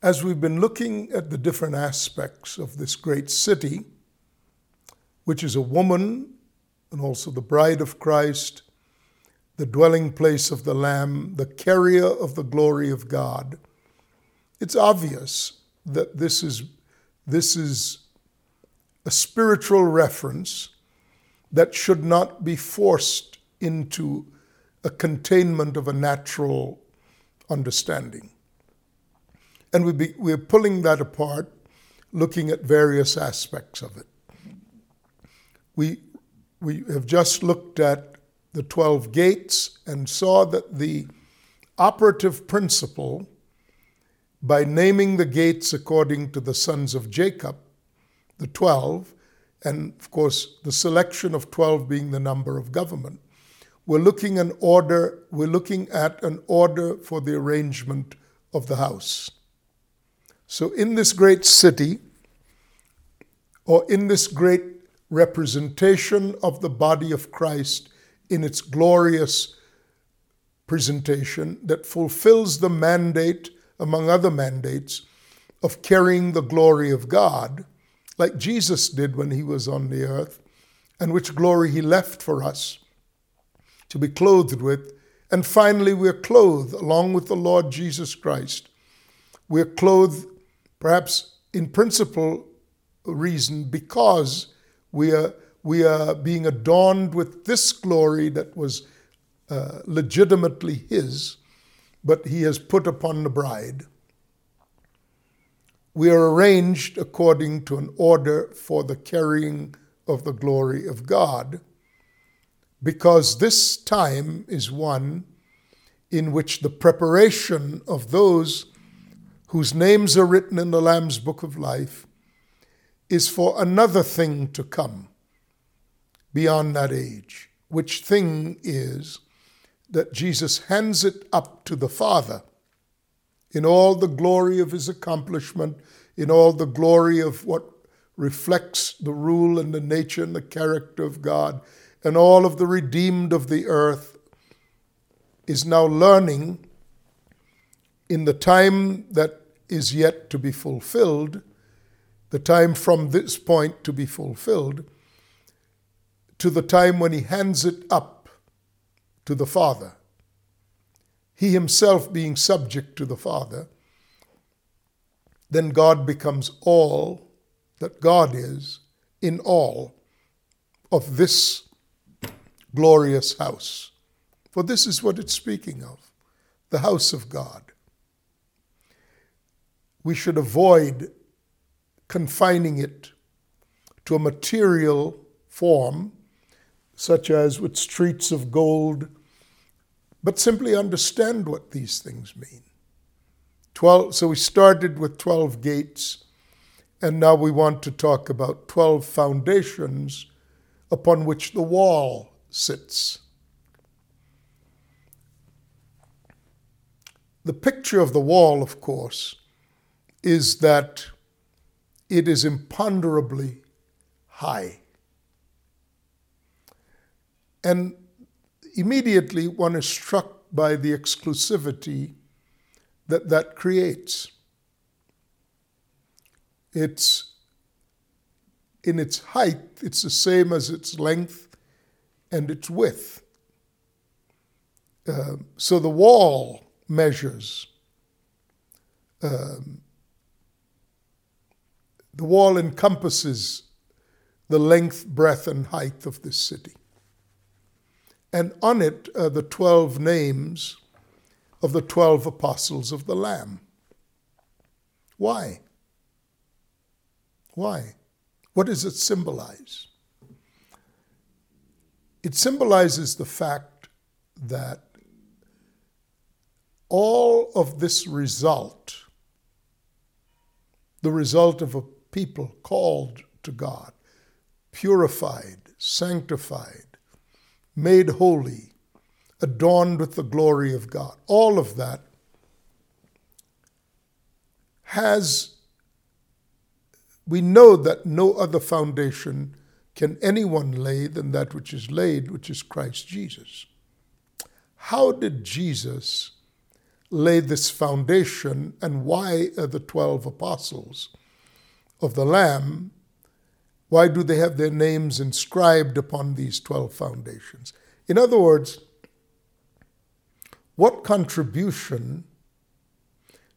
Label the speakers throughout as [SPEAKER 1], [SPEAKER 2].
[SPEAKER 1] As we've been looking at the different aspects of this great city, which is a woman and also the bride of Christ, the dwelling place of the Lamb, the carrier of the glory of God, it's obvious that this is, this is a spiritual reference that should not be forced into a containment of a natural understanding. And we be, we're pulling that apart, looking at various aspects of it. We, we have just looked at the 12 gates and saw that the operative principle, by naming the gates according to the sons of Jacob, the 12, and of course the selection of 12 being the number of government, we're looking an order, we're looking at an order for the arrangement of the house. So in this great city, or in this great representation of the body of Christ in its glorious presentation that fulfills the mandate, among other mandates, of carrying the glory of God, like Jesus did when he was on the earth, and which glory he left for us to be clothed with. And finally, we're clothed along with the Lord Jesus Christ. We're clothed, perhaps in principal reason, because we are, we are being adorned with this glory that was uh, legitimately His, but He has put upon the bride. We are arranged according to an order for the carrying of the glory of God, because this time is one in which the preparation of those whose names are written in the Lamb's book of life is for another thing to come beyond that age, which thing is that Jesus hands it up to the Father in all the glory of his accomplishment, in all the glory of what reflects the rule and the nature and the character of God, and all of the redeemed of the earth is now learning in the time that is yet to be fulfilled the time from this point to be fulfilled, to the time when he hands it up to the Father. He himself being subject to the Father, then God becomes all that God is in all of this glorious house. For this is what it's speaking of the house of God. We should avoid confining it to a material form, such as with streets of gold, but simply understand what these things mean. 12, so we started with 12 gates, and now we want to talk about 12 foundations upon which the wall sits. The picture of the wall, of course, is that it is imponderably high. And immediately one is struck by the exclusivity that that creates. It's in its height, it's the same as its length and its width. Uh, so the wall measures um, the wall encompasses the length, breadth, and height of this city. And on it are the 12 names of the 12 apostles of the Lamb. Why? Why? What does it symbolize? It symbolizes the fact that all of this result, the result of a people called to God, purified, sanctified, made holy, adorned with the glory of God. All of that has, we know that no other foundation can anyone lay than that which is laid, which is Christ Jesus. How did Jesus lay this foundation and why are the 12 apostles of the Lamb, why do they have their names inscribed upon these 12 foundations? In other words, what contribution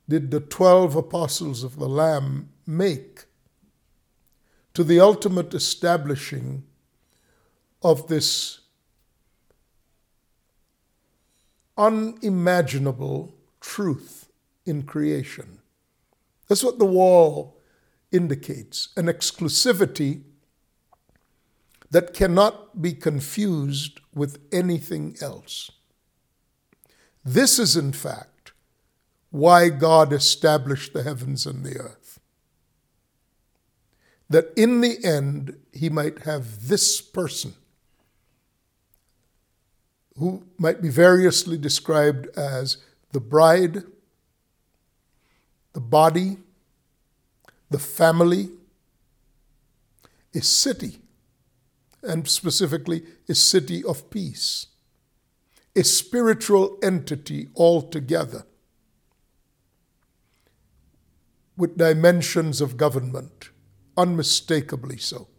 [SPEAKER 1] did the 12 apostles of the Lamb make to the ultimate establishing of this unimaginable truth in creation. That's what the wall indicates an exclusivity that cannot be confused with anything else. This is, in fact, why God established the heavens and the earth. That in the end, he might have this person who might be variously described as the bride, the body, the family, a city, and specifically a city of peace, a spiritual entity altogether with dimensions of government, unmistakably so,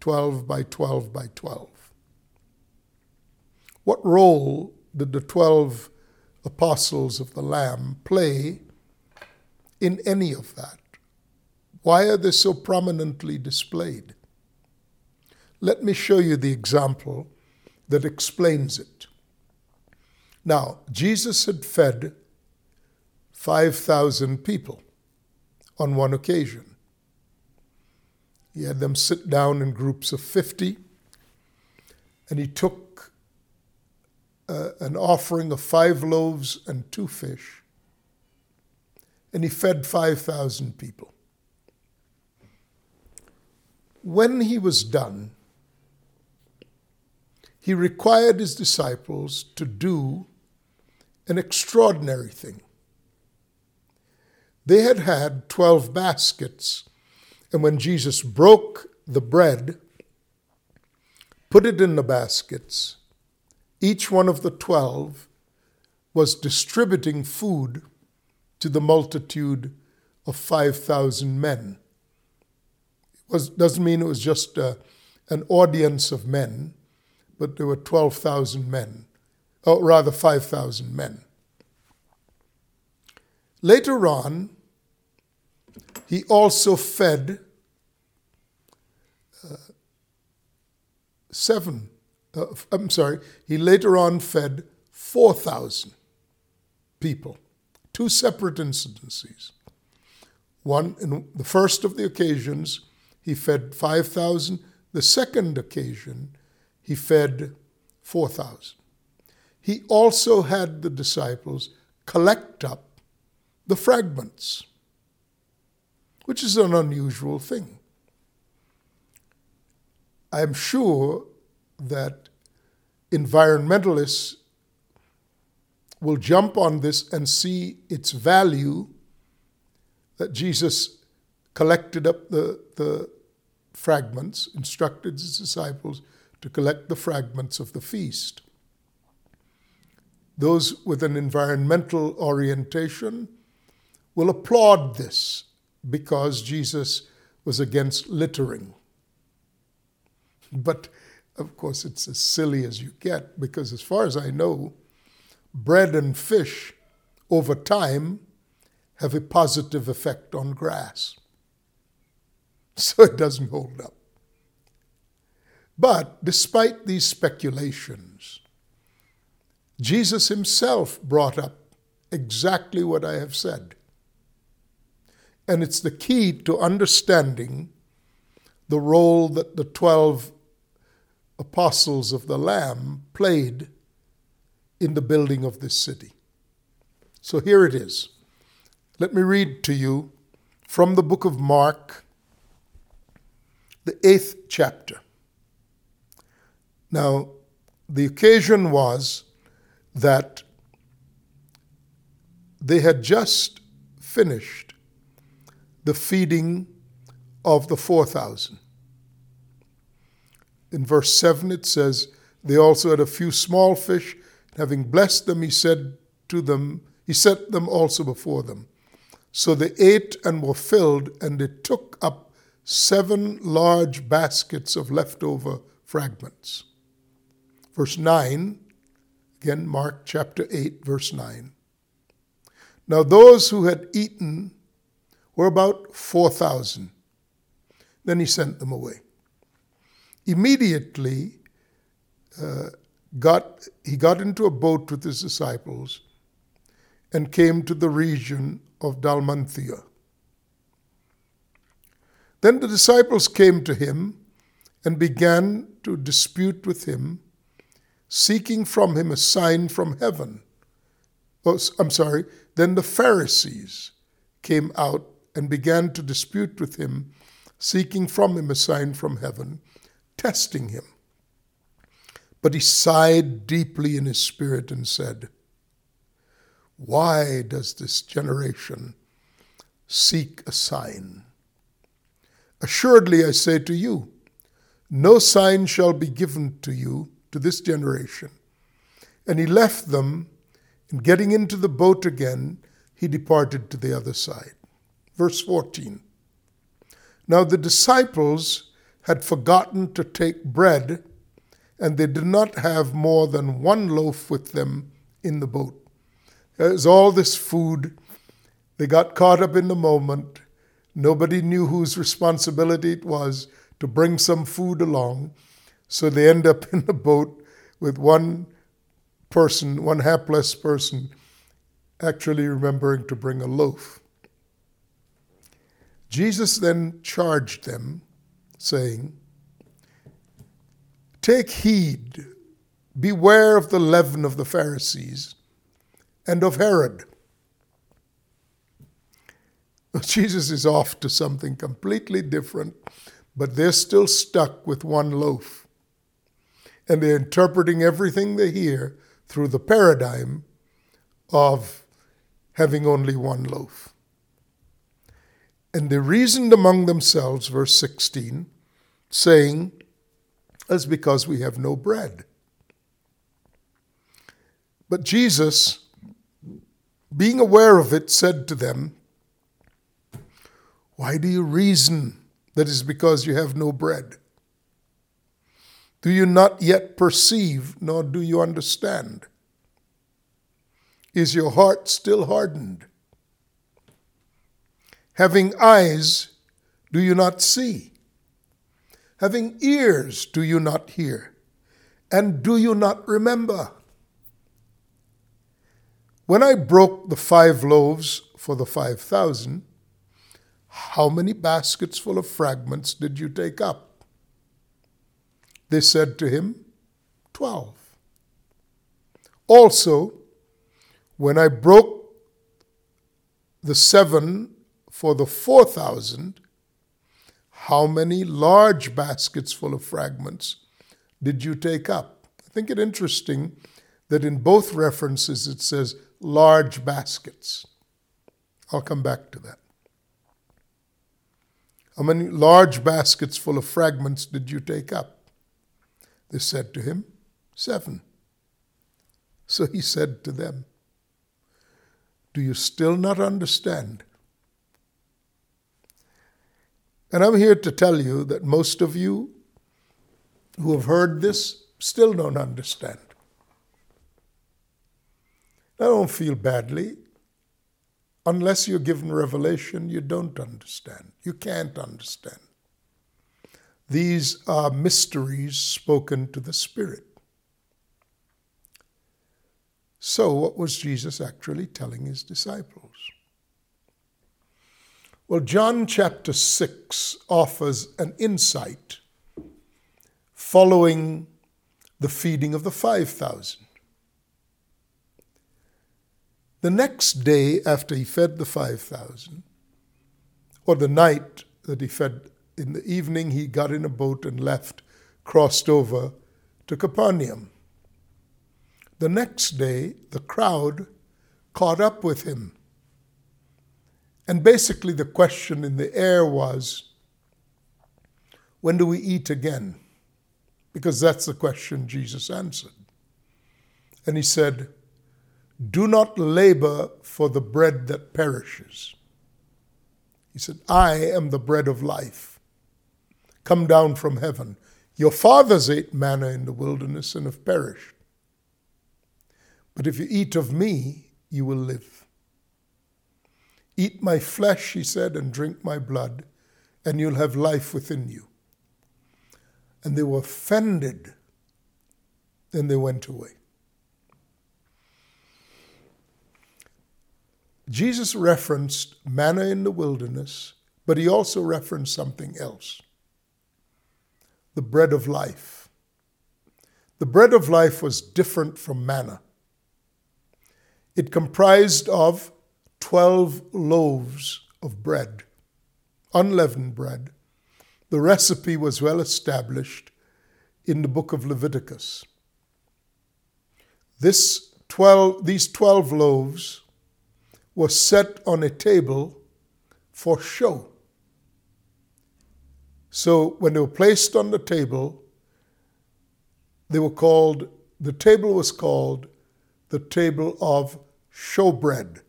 [SPEAKER 1] 12 by 12 by 12. What role did the 12 apostles of the Lamb play in any of that? Why are they so prominently displayed? Let me show you the example that explains it. Now, Jesus had fed 5,000 people on one occasion. He had them sit down in groups of 50, and he took uh, an offering of five loaves and two fish, and he fed 5,000 people. When he was done, he required his disciples to do an extraordinary thing. They had had 12 baskets, and when Jesus broke the bread, put it in the baskets, each one of the 12 was distributing food to the multitude of 5,000 men. Was, doesn't mean it was just uh, an audience of men, but there were 12,000 men, or rather 5,000 men. Later on, he also fed uh, seven uh, I'm sorry, he later on fed 4,000 people. Two separate incidences. One, in the first of the occasions, he fed 5,000. The second occasion, he fed 4,000. He also had the disciples collect up the fragments, which is an unusual thing. I'm sure that environmentalists will jump on this and see its value that Jesus collected up the, the fragments, instructed his disciples to collect the fragments of the feast. Those with an environmental orientation will applaud this because Jesus was against littering. But of course, it's as silly as you get because, as far as I know, bread and fish over time have a positive effect on grass. So it doesn't hold up. But despite these speculations, Jesus himself brought up exactly what I have said. And it's the key to understanding the role that the 12 apostles of the Lamb played in the building of this city. So here it is. Let me read to you from the book of Mark, the eighth chapter. Now, the occasion was that they had just finished the feeding of the 4,000 in verse 7, it says, They also had a few small fish. Having blessed them, he said to them, he set them also before them. So they ate and were filled, and they took up seven large baskets of leftover fragments. Verse 9, again, Mark chapter 8, verse 9. Now those who had eaten were about 4,000. Then he sent them away. Immediately, uh, got, he got into a boat with his disciples and came to the region of Dalmanutha. Then the disciples came to him and began to dispute with him, seeking from him a sign from heaven. Oh, I'm sorry. Then the Pharisees came out and began to dispute with him, seeking from him a sign from heaven, testing him. But he sighed deeply in his spirit and said, Why does this generation seek a sign? Assuredly, I say to you, no sign shall be given to you, to this generation. And he left them, and getting into the boat again, he departed to the other side. Verse 14. Now the disciples had forgotten to take bread and they did not have more than one loaf with them in the boat. There's all this food. They got caught up in the moment. Nobody knew whose responsibility it was to bring some food along. So they end up in the boat with one person, one hapless person, actually remembering to bring a loaf. Jesus then charged them, saying, Take heed, beware of the leaven of the Pharisees and of Herod. Jesus is off to something completely different, but they're still stuck with one loaf. And they're interpreting everything they hear through the paradigm of having only one loaf. And they reasoned among themselves, verse 16, saying, that's because we have no bread. But Jesus, being aware of it, said to them, Why do you reason that is because you have no bread? Do you not yet perceive, nor do you understand? Is your heart still hardened? Having eyes, do you not see? Having ears, do you not hear? And do you not remember? When I broke the five loaves for the five thousand, how many baskets full of fragments did you take up? They said to him, Twelve. Also, when I broke the seven for the four thousand, how many large baskets full of fragments did you take up? I think it interesting that in both references it says large baskets. I'll come back to that. How many large baskets full of fragments did you take up? They said to him, Seven. So he said to them, Do you still not understand? And I'm here to tell you that most of you who have heard this still don't understand. I don't feel badly. Unless you're given revelation, you don't understand. You can't understand. These are mysteries spoken to the Spirit. So, what was Jesus actually telling his disciples? Well, John chapter 6 offers an insight following the feeding of the 5,000. The next day after he fed the 5,000, or the night that he fed, in the evening he got in a boat and left, crossed over to Capernaum. The next day, the crowd caught up with him and basically, the question in the air was when do we eat again? Because that's the question Jesus answered. And he said, Do not labor for the bread that perishes. He said, I am the bread of life, come down from heaven. Your fathers ate manna in the wilderness and have perished. But if you eat of me, you will live. Eat my flesh, he said, and drink my blood, and you'll have life within you. And they were offended. Then they went away. Jesus referenced manna in the wilderness, but he also referenced something else the bread of life. The bread of life was different from manna. It comprised of 12 loaves of bread, unleavened bread. The recipe was well established in the book of Leviticus. This 12, these 12 loaves was set on a table for show. So when they were placed on the table, they were called, the table was called the table of showbread.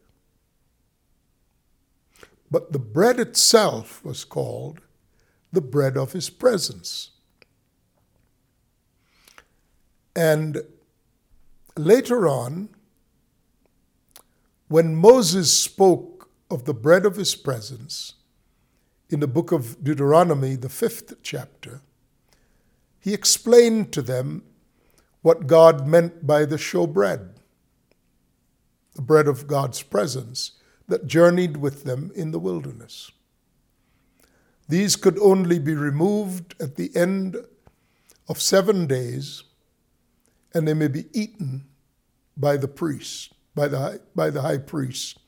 [SPEAKER 1] But the bread itself was called the bread of his presence. And later on, when Moses spoke of the bread of his presence in the book of Deuteronomy, the fifth chapter, he explained to them what God meant by the showbread, the bread of God's presence that journeyed with them in the wilderness. These could only be removed at the end of seven days, and they may be eaten by the priest by the, by the high priest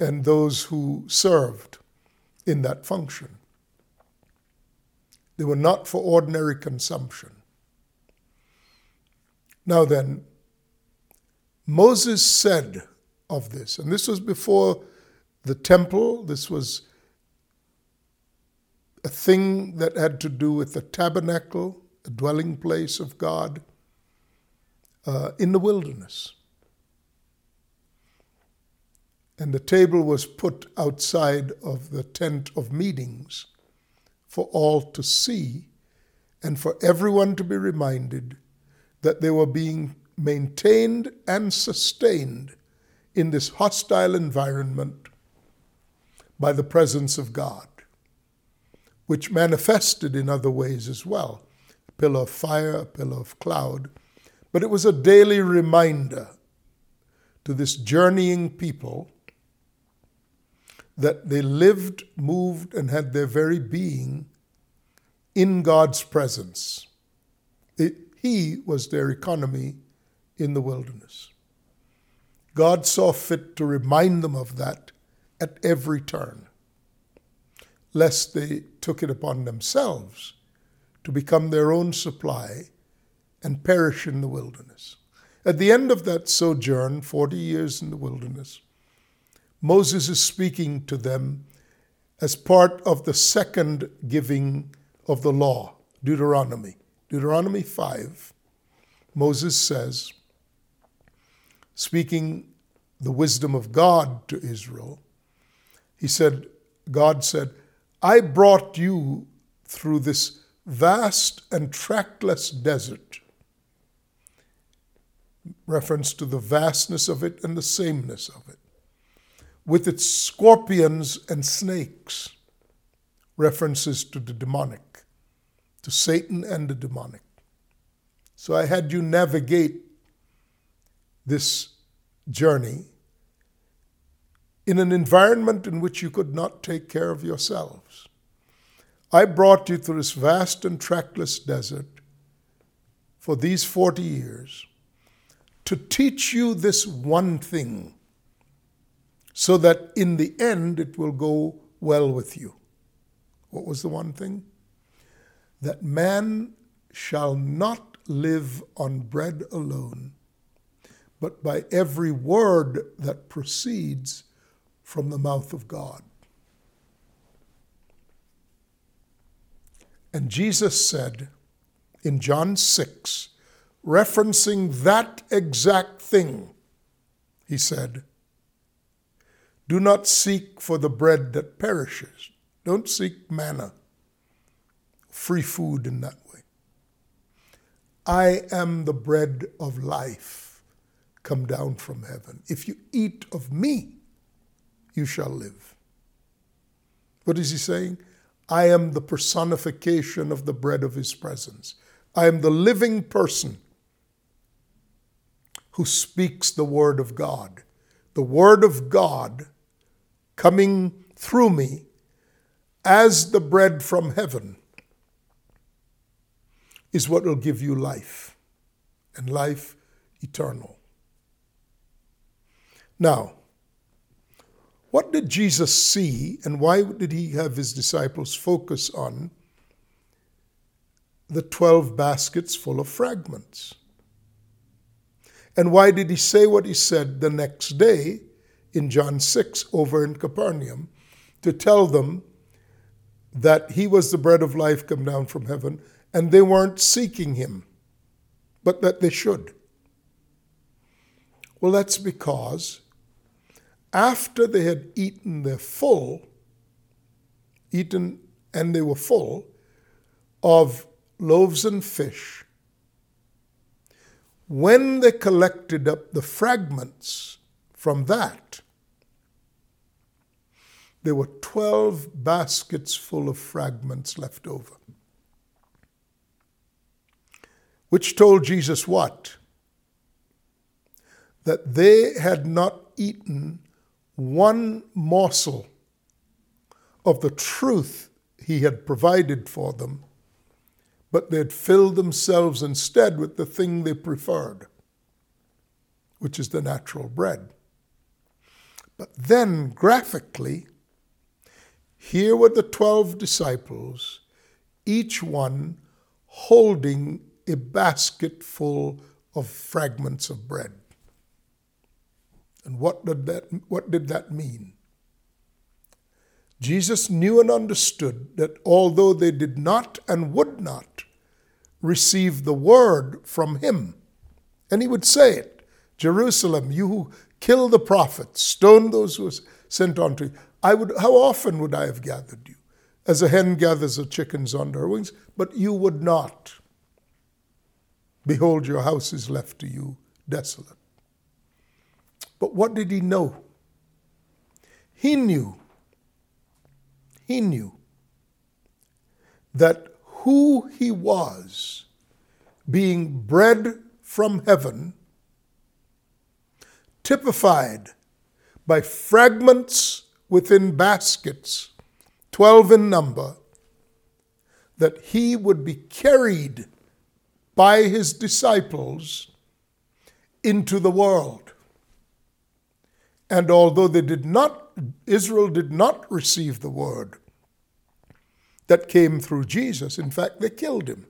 [SPEAKER 1] and those who served in that function. They were not for ordinary consumption. Now then, Moses said of this, and this was before the temple, this was a thing that had to do with the tabernacle, the dwelling place of God uh, in the wilderness and the table was put outside of the tent of meetings for all to see and for everyone to be reminded that they were being maintained and sustained in this hostile environment by the presence of God, which manifested in other ways as well a pillar of fire, a pillar of cloud. But it was a daily reminder to this journeying people that they lived, moved, and had their very being in God's presence. It, he was their economy in the wilderness. God saw fit to remind them of that at every turn, lest they took it upon themselves to become their own supply and perish in the wilderness. At the end of that sojourn, 40 years in the wilderness, Moses is speaking to them as part of the second giving of the law, Deuteronomy. Deuteronomy 5, Moses says, speaking the wisdom of God to Israel, he said, God said, I brought you through this vast and trackless desert. Reference to the vastness of it and the sameness of it with its scorpions and snakes, references to the demonic, to Satan and the demonic. So I had you navigate this journey in an environment in which you could not take care of yourselves. I brought you through this vast and trackless desert for these 40 years to teach you this one thing so that in the end it will go well with you. What was the one thing? That man shall not live on bread alone, but by every word that proceeds from the mouth of God. And Jesus said in John 6, referencing that exact thing he said, Do not seek for the bread that perishes. Don't seek manna, free food in that way. I am the bread of life come down from heaven. If you eat of me, you shall live. What is he saying? I am the personification of the bread of his presence. I am the living person who speaks the word of God. The word of God coming through me as the bread from heaven is what will give you life and life eternal. Now, what did Jesus see and why did he have his disciples focus on the 12 baskets full of fragments? And why did he say what he said the next day in John 6 over in Capernaum to tell them that he was the bread of life come down from heaven and they weren't seeking him, but that they should? Well, that's because after they had eaten their full, eaten and they were full of loaves and fish, when they collected up the fragments from that, there were 12 baskets full of fragments left over. Which told Jesus what? That they had not eaten one morsel of the truth he had provided for them, but they had filled themselves instead with the thing they preferred, which is the natural bread. But then, graphically, here were the 12 disciples, each one holding a basket full of fragments of bread. And what did that, what did that mean? Jesus knew and understood that although they did not and would not receive the word from him, and he would say it Jerusalem, you who kill the prophets, stone those who are sent on to you. I would, how often would I have gathered you? As a hen gathers her chickens under her wings, but you would not. Behold, your house is left to you desolate. But what did he know? He knew, he knew that who he was, being bread from heaven, typified by fragments within baskets, 12 in number, that he would be carried by his disciples into the world. And although they did not, Israel did not receive the word that came through Jesus, in fact, they killed him.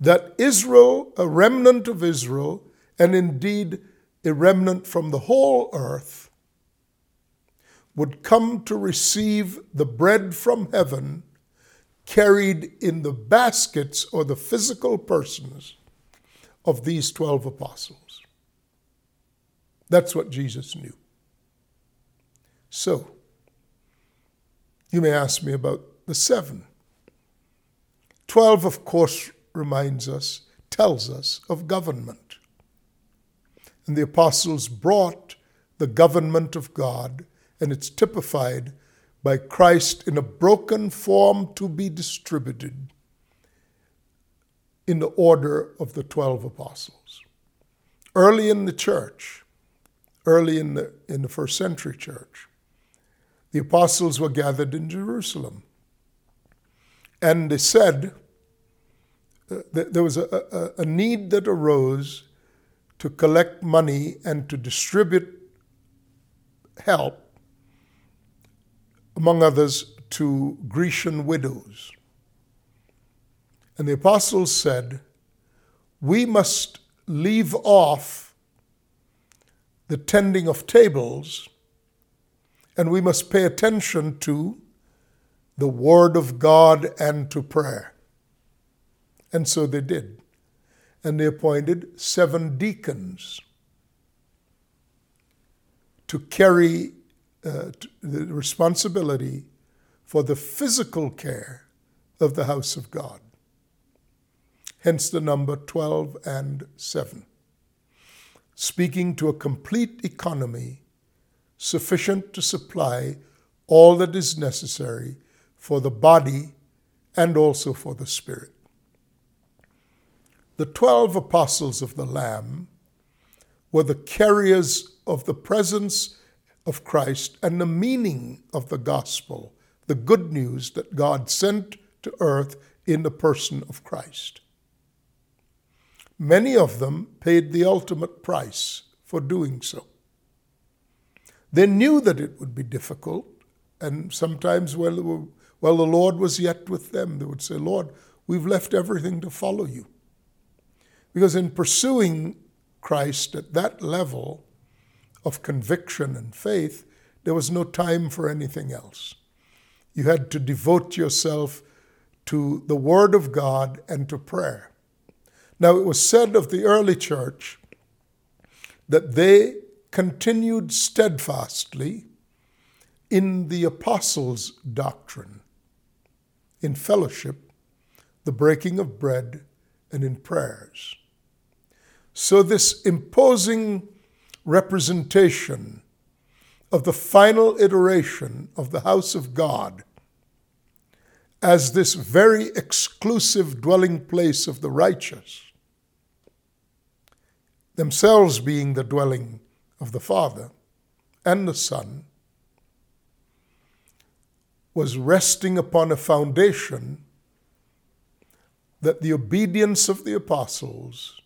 [SPEAKER 1] That Israel, a remnant of Israel, and indeed a remnant from the whole earth, would come to receive the bread from heaven carried in the baskets or the physical persons of these 12 apostles. That's what Jesus knew. So, you may ask me about the seven. Twelve, of course, reminds us, tells us of government. And the apostles brought the government of God, and it's typified by Christ in a broken form to be distributed in the order of the 12 apostles. Early in the church, early in the, in the first century church. The apostles were gathered in Jerusalem. And they said uh, that there was a, a, a need that arose to collect money and to distribute help, among others, to Grecian widows. And the apostles said, We must leave off the tending of tables, and we must pay attention to the Word of God and to prayer. And so they did. And they appointed seven deacons to carry uh, the responsibility for the physical care of the house of God. Hence the number 12 and 7. Speaking to a complete economy sufficient to supply all that is necessary for the body and also for the spirit. The 12 apostles of the Lamb were the carriers of the presence of Christ and the meaning of the gospel, the good news that God sent to earth in the person of Christ. Many of them paid the ultimate price for doing so. They knew that it would be difficult, and sometimes, while, while the Lord was yet with them, they would say, Lord, we've left everything to follow you. Because in pursuing Christ at that level of conviction and faith, there was no time for anything else. You had to devote yourself to the Word of God and to prayer. Now, it was said of the early church that they continued steadfastly in the apostles' doctrine, in fellowship, the breaking of bread, and in prayers. So, this imposing representation of the final iteration of the house of God as this very exclusive dwelling place of the righteous, themselves being the dwelling of the Father and the Son, was resting upon a foundation that the obedience of the apostles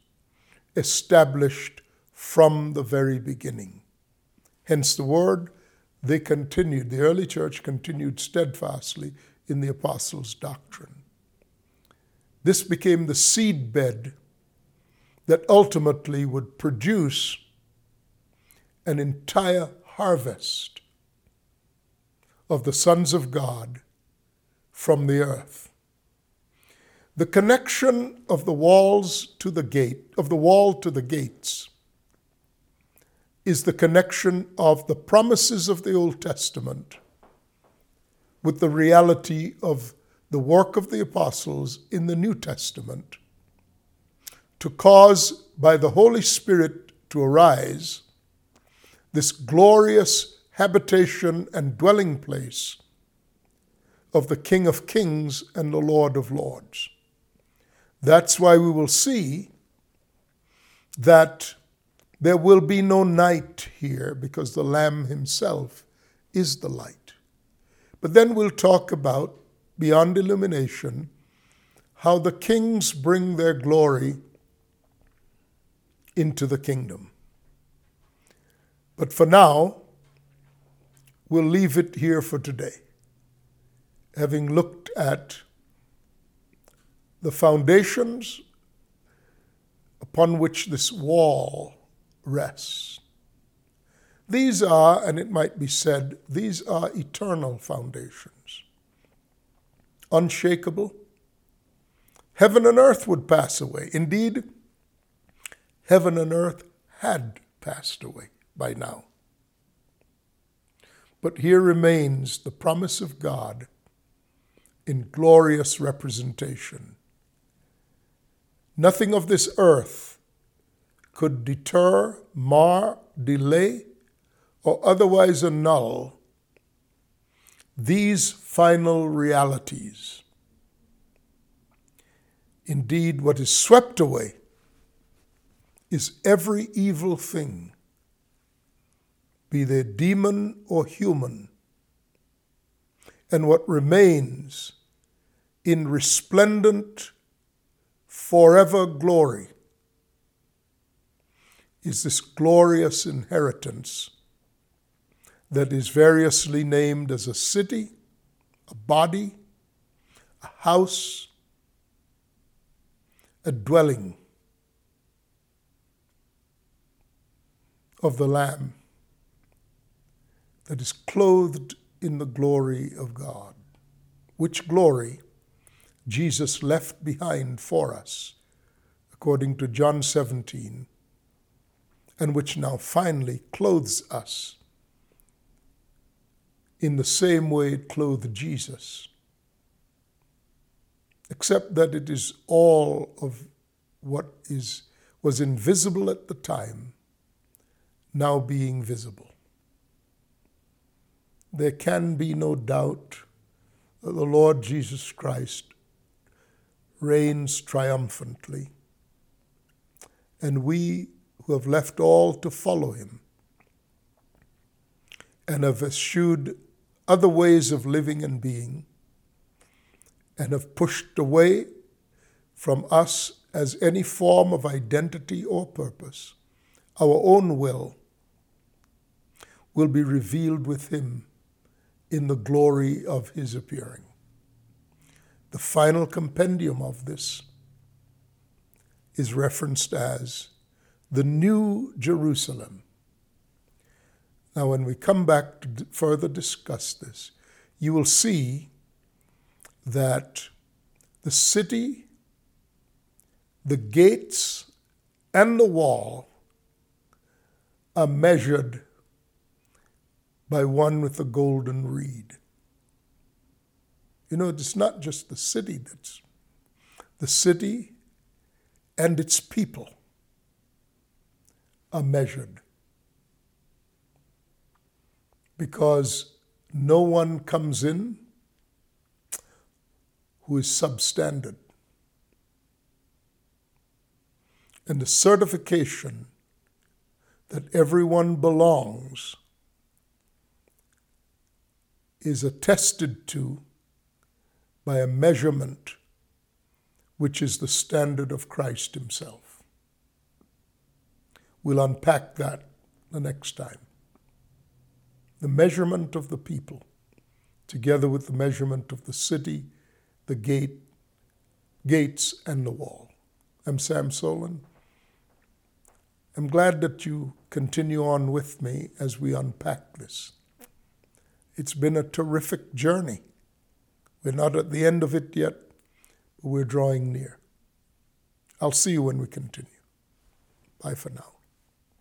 [SPEAKER 1] established from the very beginning. Hence the word, they continued, the early church continued steadfastly in the apostles' doctrine. This became the seedbed that ultimately would produce an entire harvest of the sons of God from the earth. The connection of the walls to the gate, of the wall to the gates, is the connection of the promises of the Old Testament with the reality of the work of the apostles in the New Testament to cause by the Holy Spirit to arise this glorious habitation and dwelling place of the King of Kings and the Lord of Lords. That's why we will see that there will be no night here because the Lamb himself is the light. But then we'll talk about, beyond illumination, how the kings bring their glory into the kingdom. But for now, we'll leave it here for today, having looked at the foundations upon which this wall rests. These are, and it might be said, these are eternal foundations, unshakable. Heaven and earth would pass away. Indeed, heaven and earth had passed away by now. But here remains the promise of God in glorious representation. Nothing of this earth could deter, mar, delay, or otherwise annul these final realities. Indeed, what is swept away is every evil thing, be they demon or human, and what remains in resplendent, forever glory is this glorious inheritance that is variously named as a city, a body, a house, a dwelling of the Lamb that is clothed in the glory of God, which glory Jesus left behind for us, according to John 17 and which now finally clothes us in the same way it clothed Jesus, except that it is all of what is, was invisible at the time now being visible. There can be no doubt that the Lord Jesus Christ reigns triumphantly, and we who have left all to follow him and have eschewed other ways of living and being and have pushed away from us as any form of identity or purpose, our own will will be revealed with him in the glory of his appearing. The final compendium of this is referenced as the New Jerusalem. Now, when we come back to further discuss this, you will see that the city, the gates, and the wall are measured by one with a golden reed. You know, it's not just the city that's the city and its people are measured. Because no one comes in who is substandard. And the certification that everyone belongs is attested to by a measurement which is the standard of Christ Himself. We'll unpack that the next time. The measurement of the people, together with the measurement of the city, the gate, gates, and the wall. I'm Sam Soleyn. I'm glad that you continue on with me as we unpack this. It's been a terrific journey. We're not at the end of it yet, but we're drawing near. I'll see you when we continue. Bye for now.